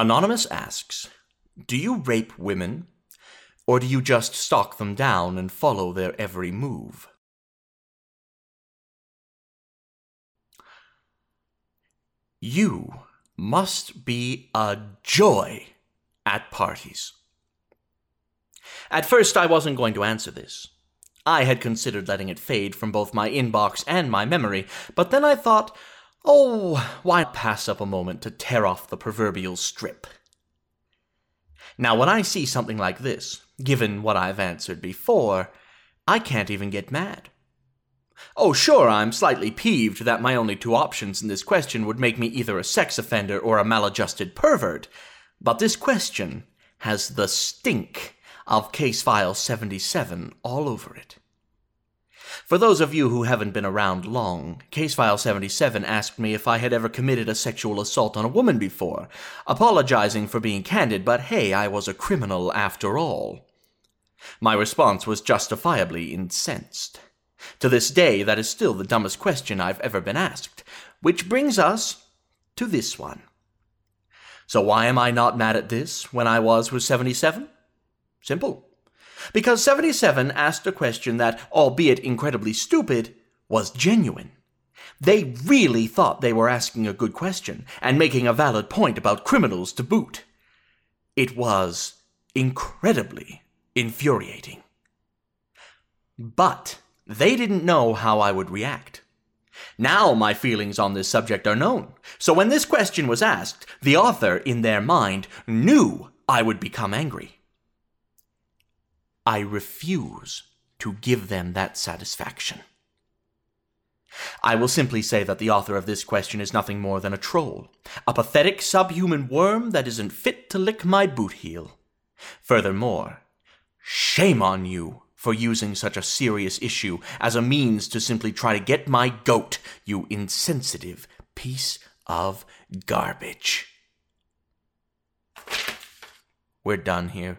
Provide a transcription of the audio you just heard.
Anonymous asks Do you rape women, or do you just stalk them down and follow their every move? You must be a joy at parties. At first, I wasn't going to answer this. I had considered letting it fade from both my inbox and my memory, but then I thought, oh, why pass up a moment to tear off the proverbial strip? Now, when I see something like this, given what I've answered before, I can't even get mad. Oh, sure, I'm slightly peeved that my only two options in this question would make me either a sex offender or a maladjusted pervert, but this question has the stink of Case File 77 all over it. For those of you who haven't been around long, Case File 77 asked me if I had ever committed a sexual assault on a woman before, apologizing for being candid, but hey, I was a criminal after all. My response was justifiably incensed. To this day, that is still the dumbest question I've ever been asked, which brings us to this one. So why am I not mad at this when I was with 77? Simple. Because 77 asked a question that, albeit incredibly stupid, was genuine. They really thought they were asking a good question and making a valid point about criminals to boot. It was incredibly infuriating. But they didn't know how I would react. Now my feelings on this subject are known. So when this question was asked, the author, in their mind, knew I would become angry. I refuse to give them that satisfaction. I will simply say that the author of this question is nothing more than a troll, a pathetic subhuman worm that isn't fit to lick my boot heel. Furthermore, shame on you for using such a serious issue as a means to simply try to get my goat, you insensitive piece of garbage. We're done here.